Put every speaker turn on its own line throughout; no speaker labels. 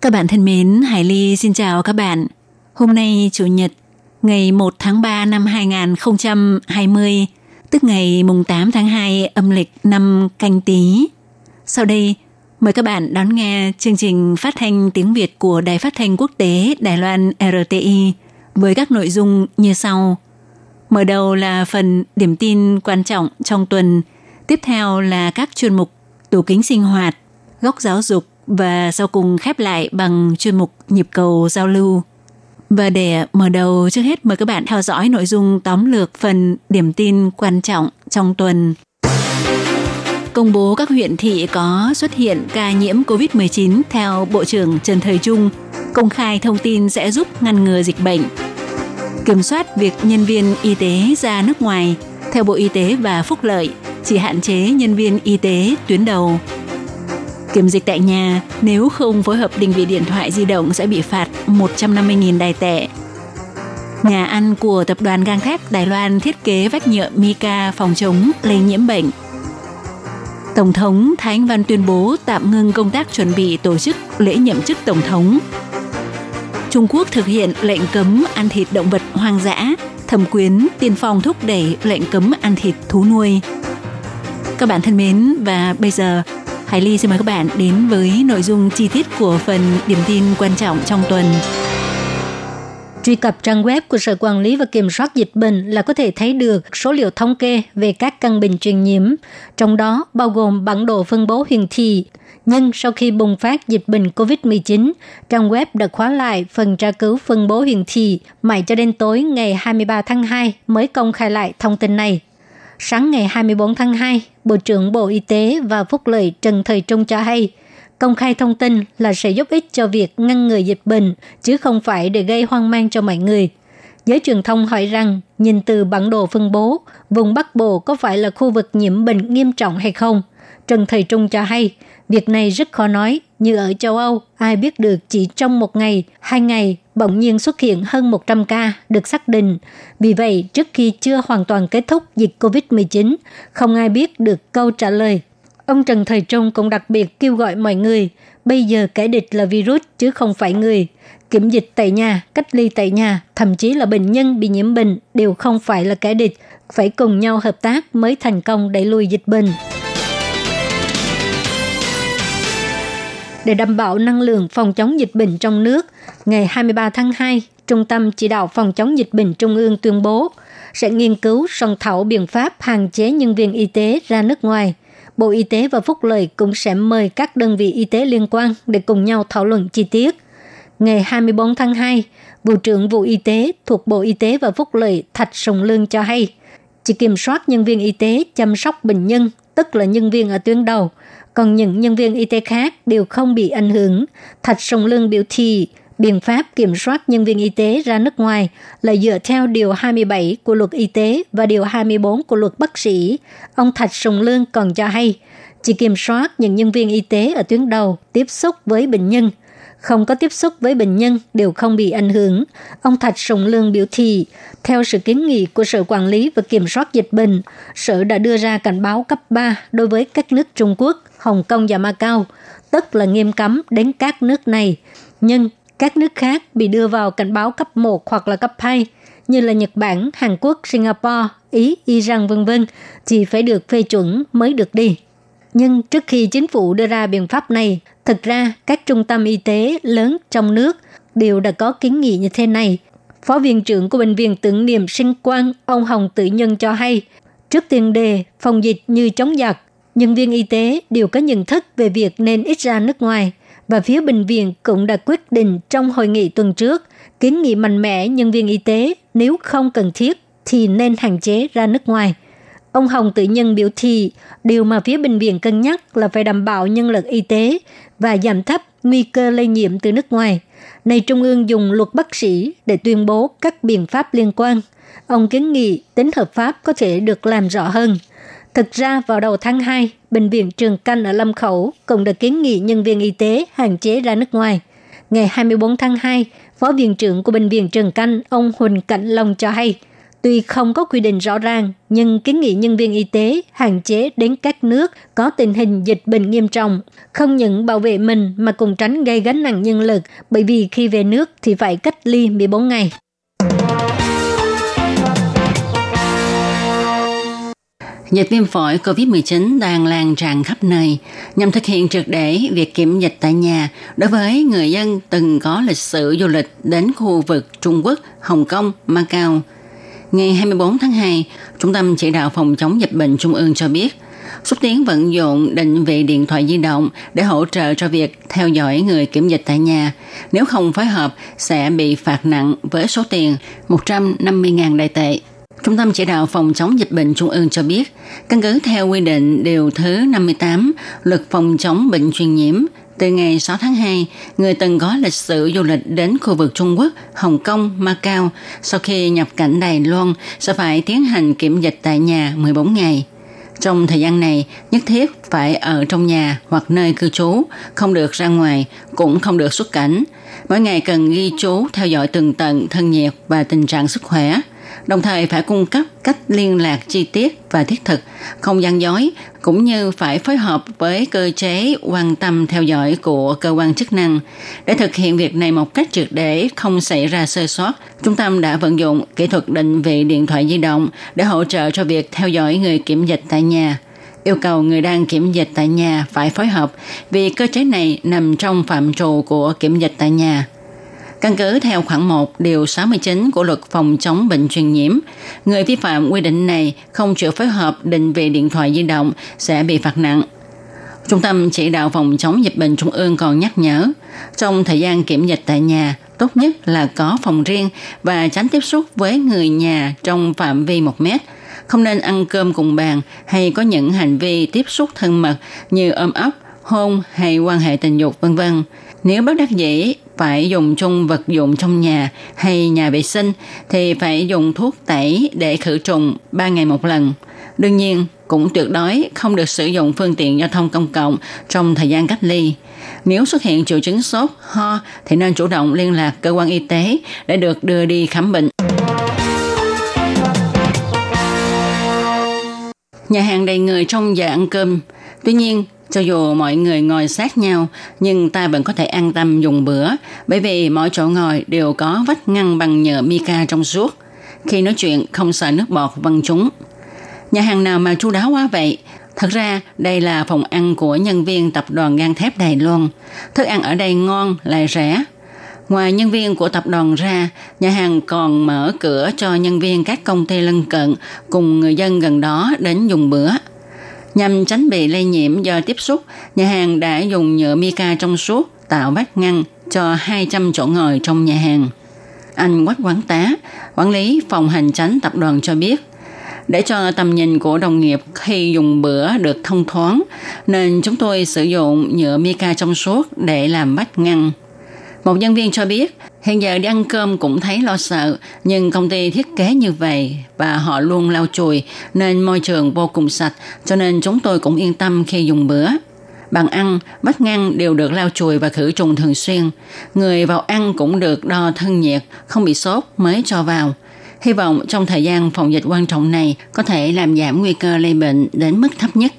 Các bạn thân mến, Hải Ly xin chào các bạn. Hôm nay Chủ nhật, ngày 1 tháng 3 năm 2020, tức ngày mùng 8 tháng 2 âm lịch năm canh tí. Sau đây, mời các bạn đón nghe chương trình phát thanh tiếng Việt của Đài Phát thanh Quốc tế Đài Loan RTI với các nội dung như sau. Mở đầu là phần điểm tin quan trọng trong tuần, tiếp theo là các chuyên mục tủ kính sinh hoạt, góc giáo dục và sau cùng khép lại bằng chuyên mục nhịp cầu giao lưu. Và để mở đầu trước hết mời các bạn theo dõi nội dung tóm lược phần điểm tin quan trọng trong tuần. Công bố các huyện thị có xuất hiện ca nhiễm COVID-19 theo Bộ trưởng Trần Thời Trung, công khai thông tin sẽ giúp ngăn ngừa dịch bệnh. Kiểm soát việc nhân viên y tế ra nước ngoài, theo Bộ Y tế và Phúc lợi, chỉ hạn chế nhân viên y tế tuyến đầu Kiểm dịch tại nhà, nếu không phối hợp định vị điện thoại di động sẽ bị phạt 150.000 đài tệ. Nhà ăn của tập đoàn gang thép Đài Loan thiết kế vách nhựa mica phòng chống lây nhiễm bệnh. Tổng thống Thái Anh Văn tuyên bố tạm ngưng công tác chuẩn bị tổ chức lễ nhậm chức Tổng thống. Trung Quốc thực hiện lệnh cấm ăn thịt động vật hoang dã, thẩm quyến tiên phong thúc đẩy lệnh cấm ăn thịt thú nuôi. Các bạn thân mến, và bây giờ Hải Ly xin mời các bạn đến với nội dung chi tiết của phần điểm tin quan trọng trong tuần.
Truy cập trang web của Sở Quản lý và Kiểm soát Dịch bệnh là có thể thấy được số liệu thống kê về các căn bệnh truyền nhiễm, trong đó bao gồm bản đồ phân bố hiển thị. Nhưng sau khi bùng phát dịch bệnh COVID-19, trang web đã khóa lại phần tra cứu phân bố hiển thị mãi cho đến tối ngày 23 tháng 2 mới công khai lại thông tin này. Sáng ngày 24 tháng 2, Bộ trưởng Bộ Y tế và Phúc lợi Trần Thời Trung cho hay, công khai thông tin là sẽ giúp ích cho việc ngăn ngừa dịch bệnh, chứ không phải để gây hoang mang cho mọi người. Giới truyền thông hỏi rằng, nhìn từ bản đồ phân bố, vùng Bắc Bộ có phải là khu vực nhiễm bệnh nghiêm trọng hay không? Trần Thời Trung cho hay, việc này rất khó nói, như ở châu Âu, ai biết được chỉ trong một ngày, hai ngày bỗng nhiên xuất hiện hơn 100 ca được xác định. Vì vậy, trước khi chưa hoàn toàn kết thúc dịch COVID-19, không ai biết được câu trả lời. Ông Trần Thời Trung cũng đặc biệt kêu gọi mọi người, bây giờ kẻ địch là virus chứ không phải người. Kiểm dịch tại nhà, cách ly tại nhà, thậm chí là bệnh nhân bị nhiễm bệnh đều không phải là kẻ địch, phải cùng nhau hợp tác mới thành công đẩy lùi dịch bệnh. Để đảm bảo năng lượng phòng chống dịch bệnh trong nước, ngày 23 tháng 2, Trung tâm Chỉ đạo Phòng chống dịch bệnh Trung ương tuyên bố sẽ nghiên cứu soạn thảo biện pháp hạn chế nhân viên y tế ra nước ngoài. Bộ Y tế và Phúc lợi cũng sẽ mời các đơn vị y tế liên quan để cùng nhau thảo luận chi tiết. Ngày 24 tháng 2, Vụ trưởng Vụ Y tế thuộc Bộ Y tế và Phúc lợi Thạch Sùng Lương cho hay, chỉ kiểm soát nhân viên y tế chăm sóc bệnh nhân, tức là nhân viên ở tuyến đầu, còn những nhân viên y tế khác đều không bị ảnh hưởng. Thạch Sông Lương biểu thị biện pháp kiểm soát nhân viên y tế ra nước ngoài là dựa theo Điều 27 của luật y tế và Điều 24 của luật bác sĩ. Ông Thạch Sùng Lương còn cho hay, chỉ kiểm soát những nhân viên y tế ở tuyến đầu tiếp xúc với bệnh nhân, không có tiếp xúc với bệnh nhân đều không bị ảnh hưởng. Ông Thạch Sùng Lương biểu thị, theo sự kiến nghị của Sở Quản lý và Kiểm soát Dịch bệnh, Sở đã đưa ra cảnh báo cấp 3 đối với các nước Trung Quốc Hồng Kông và Macau, tức là nghiêm cấm đến các nước này. Nhưng các nước khác bị đưa vào cảnh báo cấp 1 hoặc là cấp 2 như là Nhật Bản, Hàn Quốc, Singapore, Ý, Iran vân vân chỉ phải được phê chuẩn mới được đi. Nhưng trước khi chính phủ đưa ra biện pháp này, thực ra các trung tâm y tế lớn trong nước đều đã có kiến nghị như thế này. Phó viện trưởng của Bệnh viện tưởng niệm sinh quan ông Hồng Tự Nhân cho hay, trước tiền đề phòng dịch như chống giặc, nhân viên y tế đều có nhận thức về việc nên ít ra nước ngoài và phía bệnh viện cũng đã quyết định trong hội nghị tuần trước kiến nghị mạnh mẽ nhân viên y tế nếu không cần thiết thì nên hạn chế ra nước ngoài. Ông Hồng tự nhân biểu thị điều mà phía bệnh viện cân nhắc là phải đảm bảo nhân lực y tế và giảm thấp nguy cơ lây nhiễm từ nước ngoài. Này Trung ương dùng luật bác sĩ để tuyên bố các biện pháp liên quan. Ông kiến nghị tính hợp pháp có thể được làm rõ hơn. Thực ra vào đầu tháng 2, Bệnh viện Trường Canh ở Lâm Khẩu cũng đã kiến nghị nhân viên y tế hạn chế ra nước ngoài. Ngày 24 tháng 2, Phó Viện trưởng của Bệnh viện Trường Canh, ông Huỳnh Cảnh Long cho hay, tuy không có quy định rõ ràng, nhưng kiến nghị nhân viên y tế hạn chế đến các nước có tình hình dịch bệnh nghiêm trọng, không những bảo vệ mình mà còn tránh gây gánh nặng nhân lực, bởi vì khi về nước thì phải cách ly 14 ngày.
Dịch viêm phổi COVID-19 đang lan tràn khắp nơi nhằm thực hiện triệt để việc kiểm dịch tại nhà đối với người dân từng có lịch sử du lịch đến khu vực Trung Quốc, Hồng Kông, Macau. Ngày 24 tháng 2, Trung tâm Chỉ đạo Phòng chống dịch bệnh Trung ương cho biết, xúc tiến vận dụng định vị điện thoại di động để hỗ trợ cho việc theo dõi người kiểm dịch tại nhà. Nếu không phối hợp, sẽ bị phạt nặng với số tiền 150.000 đại tệ. Trung tâm chỉ đạo phòng chống dịch bệnh Trung ương cho biết, căn cứ theo quy định điều thứ 58 luật phòng chống bệnh truyền nhiễm, từ ngày 6 tháng 2, người từng có lịch sử du lịch đến khu vực Trung Quốc, Hồng Kông, Macau sau khi nhập cảnh Đài Loan sẽ phải tiến hành kiểm dịch tại nhà 14 ngày. Trong thời gian này, nhất thiết phải ở trong nhà hoặc nơi cư trú, không được ra ngoài, cũng không được xuất cảnh. Mỗi ngày cần ghi chú theo dõi từng tận thân nhiệt và tình trạng sức khỏe – đồng thời phải cung cấp cách liên lạc chi tiết và thiết thực, không gian dối, cũng như phải phối hợp với cơ chế quan tâm theo dõi của cơ quan chức năng. Để thực hiện việc này một cách triệt để không xảy ra sơ sót, trung tâm đã vận dụng kỹ thuật định vị điện thoại di động để hỗ trợ cho việc theo dõi người kiểm dịch tại nhà yêu cầu người đang kiểm dịch tại nhà phải phối hợp vì cơ chế này nằm trong phạm trù của kiểm dịch tại nhà. Căn cứ theo khoản 1 điều 69 của luật phòng chống bệnh truyền nhiễm, người vi phạm quy định này không chịu phối hợp định vị điện thoại di động sẽ bị phạt nặng. Trung tâm chỉ đạo phòng chống dịch bệnh trung ương còn nhắc nhở, trong thời gian kiểm dịch tại nhà, tốt nhất là có phòng riêng và tránh tiếp xúc với người nhà trong phạm vi 1 mét. Không nên ăn cơm cùng bàn hay có những hành vi tiếp xúc thân mật như ôm ấp, hôn hay quan hệ tình dục vân vân. Nếu bất đắc dĩ phải dùng chung vật dụng trong nhà hay nhà vệ sinh thì phải dùng thuốc tẩy để khử trùng 3 ngày một lần. Đương nhiên, cũng tuyệt đối không được sử dụng phương tiện giao thông công cộng trong thời gian cách ly. Nếu xuất hiện triệu chứng sốt, ho thì nên chủ động liên lạc cơ quan y tế để được đưa đi khám bệnh. Nhà hàng đầy người trong giờ ăn cơm. Tuy nhiên, cho dù mọi người ngồi sát nhau, nhưng ta vẫn có thể an tâm dùng bữa, bởi vì mỗi chỗ ngồi đều có vách ngăn bằng nhựa mica trong suốt. Khi nói chuyện không sợ nước bọt văng chúng. Nhà hàng nào mà chu đáo quá vậy? Thật ra, đây là phòng ăn của nhân viên tập đoàn gang thép Đài Loan. Thức ăn ở đây ngon, lại rẻ. Ngoài nhân viên của tập đoàn ra, nhà hàng còn mở cửa cho nhân viên các công ty lân cận cùng người dân gần đó đến dùng bữa. Nhằm tránh bị lây nhiễm do tiếp xúc, nhà hàng đã dùng nhựa mica trong suốt tạo vách ngăn cho 200 chỗ ngồi trong nhà hàng. Anh Quách Quán Tá, quản lý phòng hành tránh tập đoàn cho biết, để cho tầm nhìn của đồng nghiệp khi dùng bữa được thông thoáng, nên chúng tôi sử dụng nhựa mica trong suốt để làm vách ngăn. Một nhân viên cho biết, hiện giờ đi ăn cơm cũng thấy lo sợ, nhưng công ty thiết kế như vậy và họ luôn lau chùi nên môi trường vô cùng sạch, cho nên chúng tôi cũng yên tâm khi dùng bữa. Bàn ăn, vách ngăn đều được lau chùi và khử trùng thường xuyên. Người vào ăn cũng được đo thân nhiệt, không bị sốt mới cho vào. Hy vọng trong thời gian phòng dịch quan trọng này có thể làm giảm nguy cơ lây bệnh đến mức thấp nhất.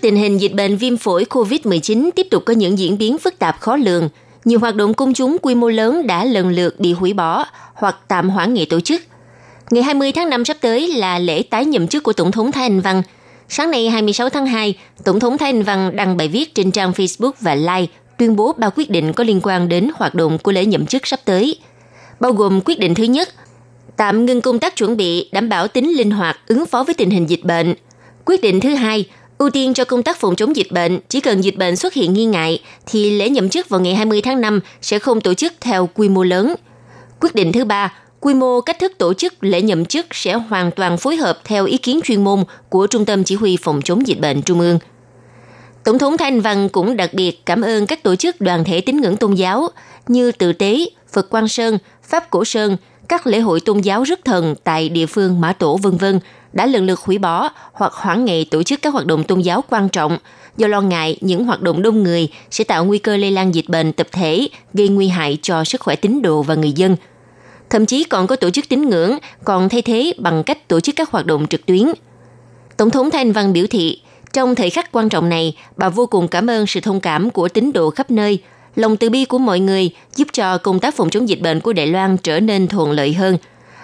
Trước tình hình dịch bệnh viêm phổi COVID-19 tiếp tục có những diễn biến phức tạp khó lường, nhiều hoạt động công chúng quy mô lớn đã lần lượt bị hủy bỏ hoặc tạm hoãn nghị tổ chức. Ngày 20 tháng 5 sắp tới là lễ tái nhậm chức của Tổng thống Thái Anh Văn. Sáng nay 26 tháng 2, Tổng thống Thái Anh Văn đăng bài viết trên trang Facebook và Line tuyên bố ba quyết định có liên quan đến hoạt động của lễ nhậm chức sắp tới. Bao gồm quyết định thứ nhất, tạm ngưng công tác chuẩn bị đảm bảo tính linh hoạt ứng phó với tình hình dịch bệnh. Quyết định thứ hai, ưu tiên cho công tác phòng chống dịch bệnh, chỉ cần dịch bệnh xuất hiện nghi ngại thì lễ nhậm chức vào ngày 20 tháng 5 sẽ không tổ chức theo quy mô lớn. Quyết định thứ ba, quy mô cách thức tổ chức lễ nhậm chức sẽ hoàn toàn phối hợp theo ý kiến chuyên môn của Trung tâm Chỉ huy Phòng chống dịch bệnh Trung ương. Tổng thống Thanh Văn cũng đặc biệt cảm ơn các tổ chức đoàn thể tín ngưỡng tôn giáo như Tự Tế, Phật Quang Sơn, Pháp Cổ Sơn, các lễ hội tôn giáo rước thần tại địa phương Mã Tổ vân vân đã lần lượt hủy bỏ hoặc hoãn ngày tổ chức các hoạt động tôn giáo quan trọng do lo ngại những hoạt động đông người sẽ tạo nguy cơ lây lan dịch bệnh tập thể, gây nguy hại cho sức khỏe tín đồ và người dân. Thậm chí còn có tổ chức tín ngưỡng còn thay thế bằng cách tổ chức các hoạt động trực tuyến. Tổng thống Thanh Văn biểu thị, trong thời khắc quan trọng này, bà vô cùng cảm ơn sự thông cảm của tín đồ khắp nơi, lòng từ bi của mọi người giúp cho công tác phòng chống dịch bệnh của Đài Loan trở nên thuận lợi hơn,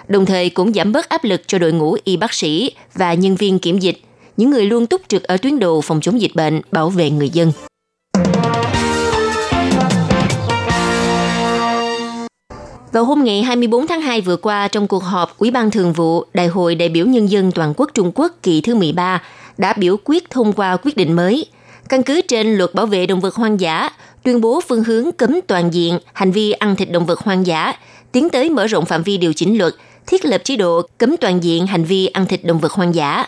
đồng thời cũng giảm bớt áp lực cho đội ngũ y bác sĩ và nhân viên kiểm dịch, những người luôn túc trực ở tuyến đầu phòng chống dịch bệnh, bảo vệ người dân. Vào hôm ngày 24 tháng 2 vừa qua, trong cuộc họp Ủy ban Thường vụ Đại hội đại biểu Nhân dân Toàn quốc Trung Quốc kỳ thứ 13 đã biểu quyết thông qua quyết định mới. Căn cứ trên luật bảo vệ động vật hoang dã, tuyên bố phương hướng cấm toàn diện hành vi ăn thịt động vật hoang dã, tiến tới mở rộng phạm vi điều chỉnh luật, thiết lập chế độ cấm toàn diện hành vi ăn thịt động vật hoang dã.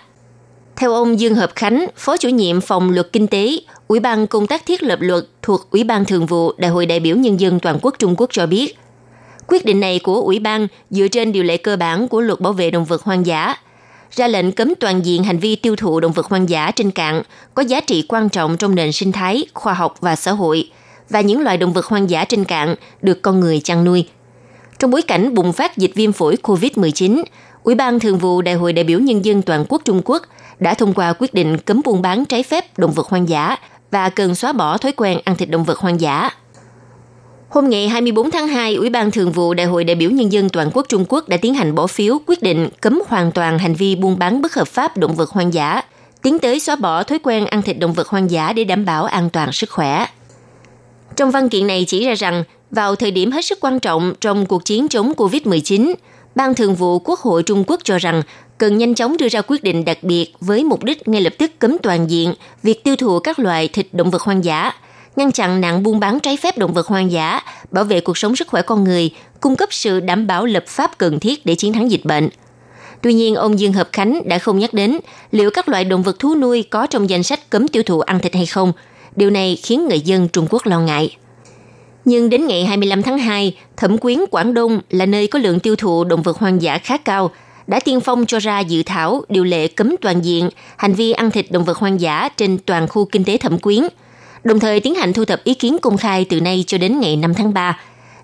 Theo ông Dương Hợp Khánh, Phó chủ nhiệm phòng luật kinh tế, Ủy ban công tác thiết lập luật thuộc Ủy ban Thường vụ Đại hội đại biểu Nhân dân Toàn quốc Trung Quốc cho biết, quyết định này của Ủy ban dựa trên điều lệ cơ bản của luật bảo vệ động vật hoang dã, ra lệnh cấm toàn diện hành vi tiêu thụ động vật hoang dã trên cạn có giá trị quan trọng trong nền sinh thái, khoa học và xã hội, và những loài động vật hoang dã trên cạn được con người chăn nuôi. Trong bối cảnh bùng phát dịch viêm phổi COVID-19, Ủy ban Thường vụ Đại hội đại biểu Nhân dân Toàn quốc Trung Quốc đã thông qua quyết định cấm buôn bán trái phép động vật hoang dã và cần xóa bỏ thói quen ăn thịt động vật hoang dã. Hôm ngày 24 tháng 2, Ủy ban Thường vụ Đại hội đại biểu Nhân dân Toàn quốc Trung Quốc đã tiến hành bỏ phiếu quyết định cấm hoàn toàn hành vi buôn bán bất hợp pháp động vật hoang dã, tiến tới xóa bỏ thói quen ăn thịt động vật hoang dã để đảm bảo an toàn sức khỏe. Trong văn kiện này chỉ ra rằng, vào thời điểm hết sức quan trọng trong cuộc chiến chống COVID-19, Ban Thường vụ Quốc hội Trung Quốc cho rằng cần nhanh chóng đưa ra quyết định đặc biệt với mục đích ngay lập tức cấm toàn diện việc tiêu thụ các loại thịt động vật hoang dã, ngăn chặn nạn buôn bán trái phép động vật hoang dã, bảo vệ cuộc sống sức khỏe con người, cung cấp sự đảm bảo lập pháp cần thiết để chiến thắng dịch bệnh. Tuy nhiên, ông Dương Hợp Khánh đã không nhắc đến liệu các loại động vật thú nuôi có trong danh sách cấm tiêu thụ ăn thịt hay không. Điều này khiến người dân Trung Quốc lo ngại. Nhưng đến ngày 25 tháng 2, Thẩm quyến Quảng Đông là nơi có lượng tiêu thụ động vật hoang dã khá cao, đã tiên phong cho ra dự thảo điều lệ cấm toàn diện hành vi ăn thịt động vật hoang dã trên toàn khu kinh tế Thẩm quyến, đồng thời tiến hành thu thập ý kiến công khai từ nay cho đến ngày 5 tháng 3.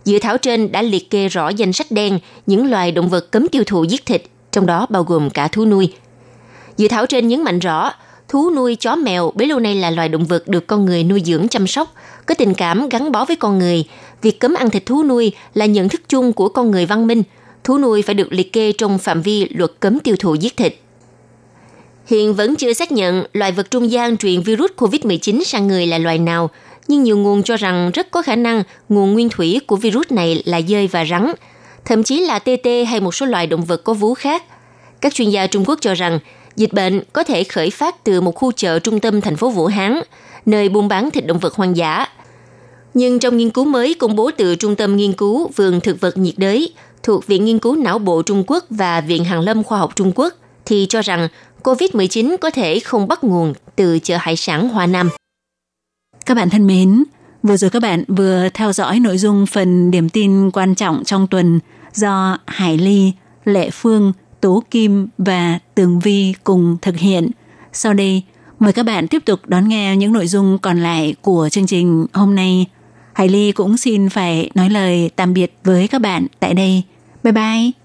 Dự thảo trên đã liệt kê rõ danh sách đen những loài động vật cấm tiêu thụ giết thịt, trong đó bao gồm cả thú nuôi. Dự thảo trên nhấn mạnh rõ, thú nuôi chó mèo bấy lâu nay là loài động vật được con người nuôi dưỡng chăm sóc, có tình cảm gắn bó với con người. Việc cấm ăn thịt thú nuôi là nhận thức chung của con người văn minh. Thú nuôi phải được liệt kê trong phạm vi luật cấm tiêu thụ giết thịt. Hiện vẫn chưa xác nhận loài vật trung gian truyền virus COVID-19 sang người là loài nào, nhưng nhiều nguồn cho rằng rất có khả năng nguồn nguyên thủy của virus này là dơi và rắn, thậm chí là tê tê hay một số loài động vật có vú khác. Các chuyên gia Trung Quốc cho rằng dịch bệnh có thể khởi phát từ một khu chợ trung tâm thành phố Vũ Hán, nơi buôn bán thịt động vật hoang dã. Nhưng trong nghiên cứu mới công bố từ Trung tâm Nghiên cứu Vườn Thực vật nhiệt đới thuộc Viện Nghiên cứu Não bộ Trung Quốc và Viện Hàn lâm Khoa học Trung Quốc thì cho rằng COVID-19 có thể không bắt nguồn từ chợ hải sản Hoa Nam.
Các bạn thân mến, vừa rồi các bạn vừa theo dõi nội dung phần điểm tin quan trọng trong tuần do Hải Ly, Lệ Phương, Tố Kim và Tường Vi cùng thực hiện. Sau đây, mời các bạn tiếp tục đón nghe những nội dung còn lại của chương trình hôm nay. Hải Ly cũng xin phải nói lời tạm biệt với các bạn tại đây. Bye bye!